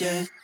The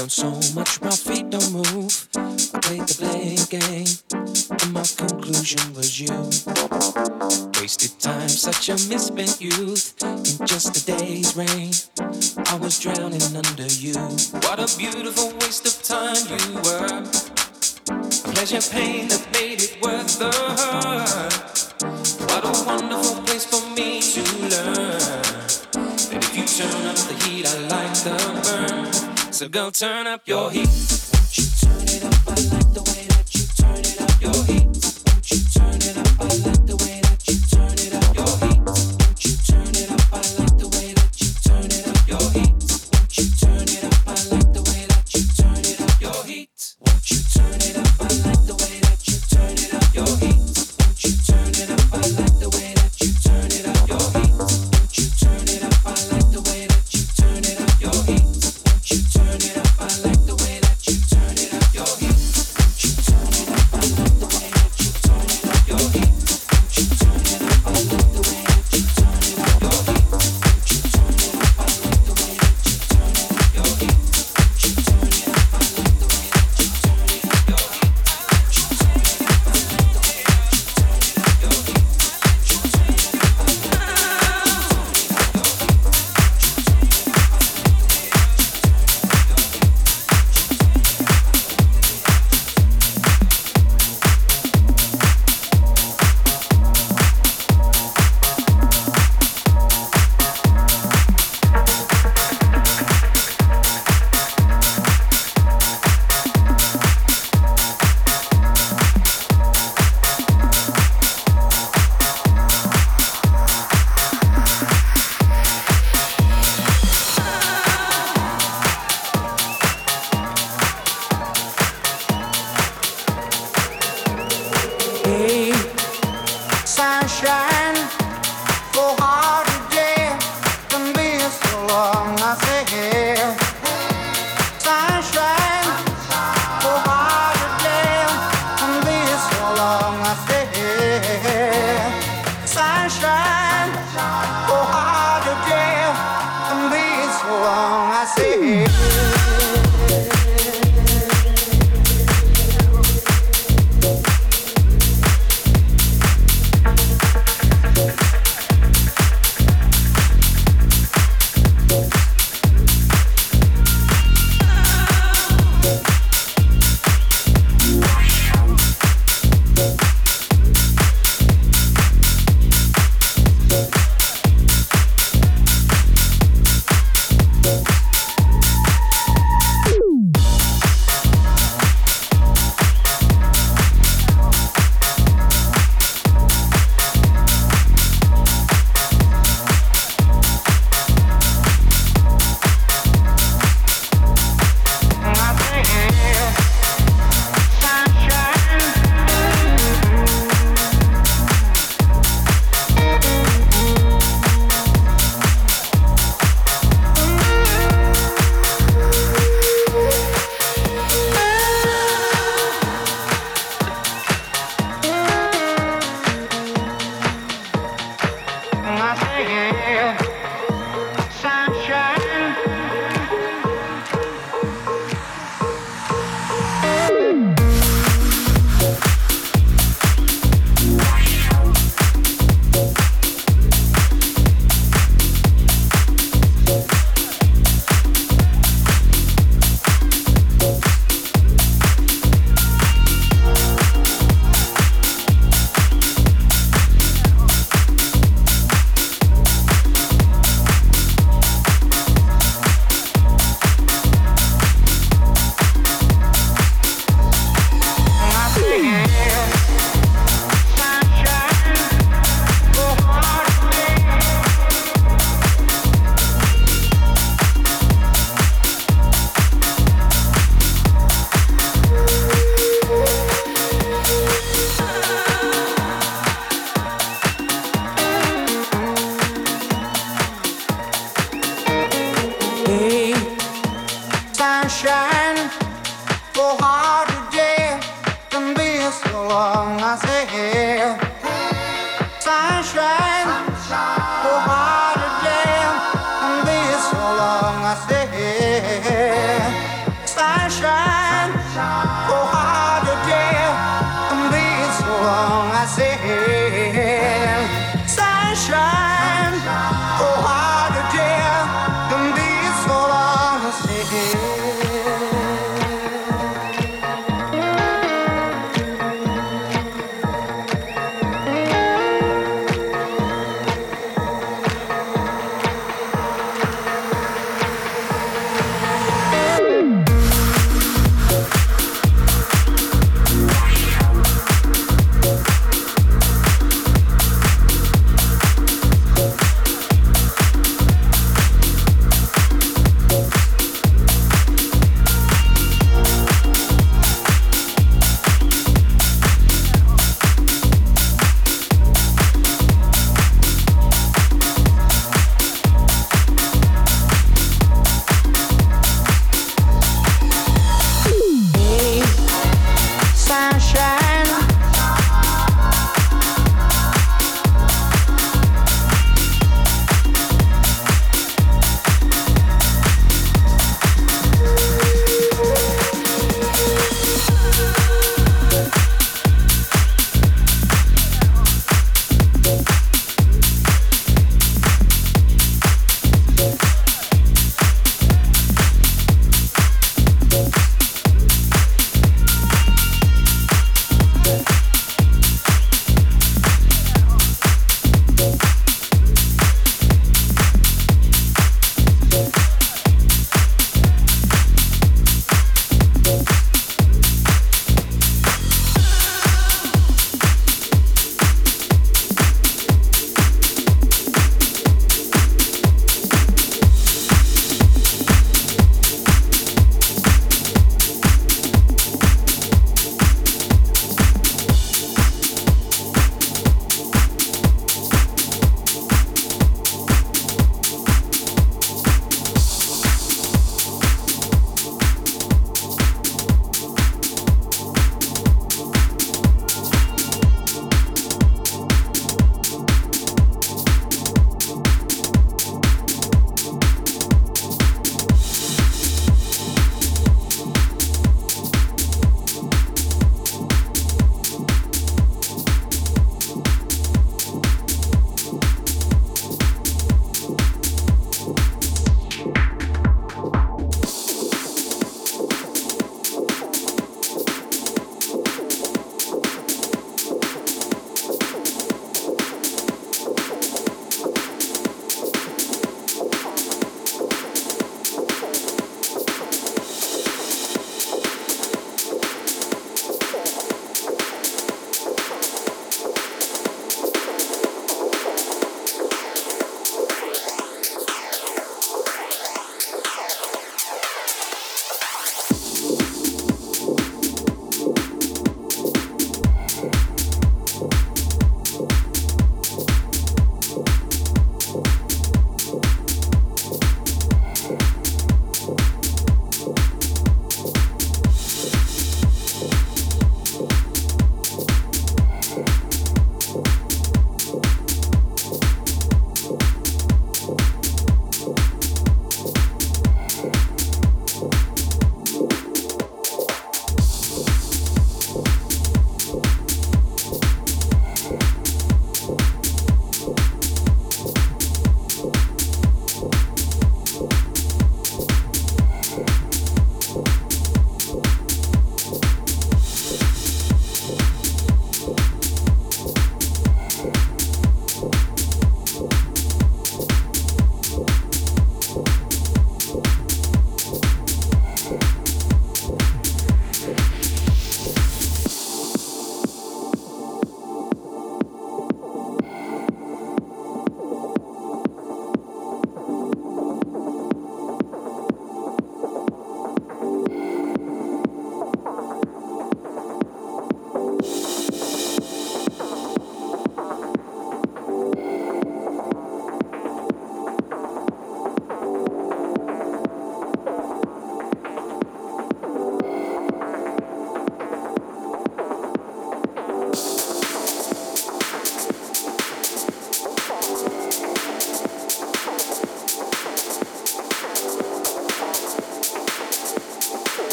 down so much my feet don't move. I played the blame game, and my conclusion was you. Wasted time, such a misspent youth. In just a day's rain, I was drowning under you. What a beautiful waste of time you were. Pleasure, pain. turn up your heat.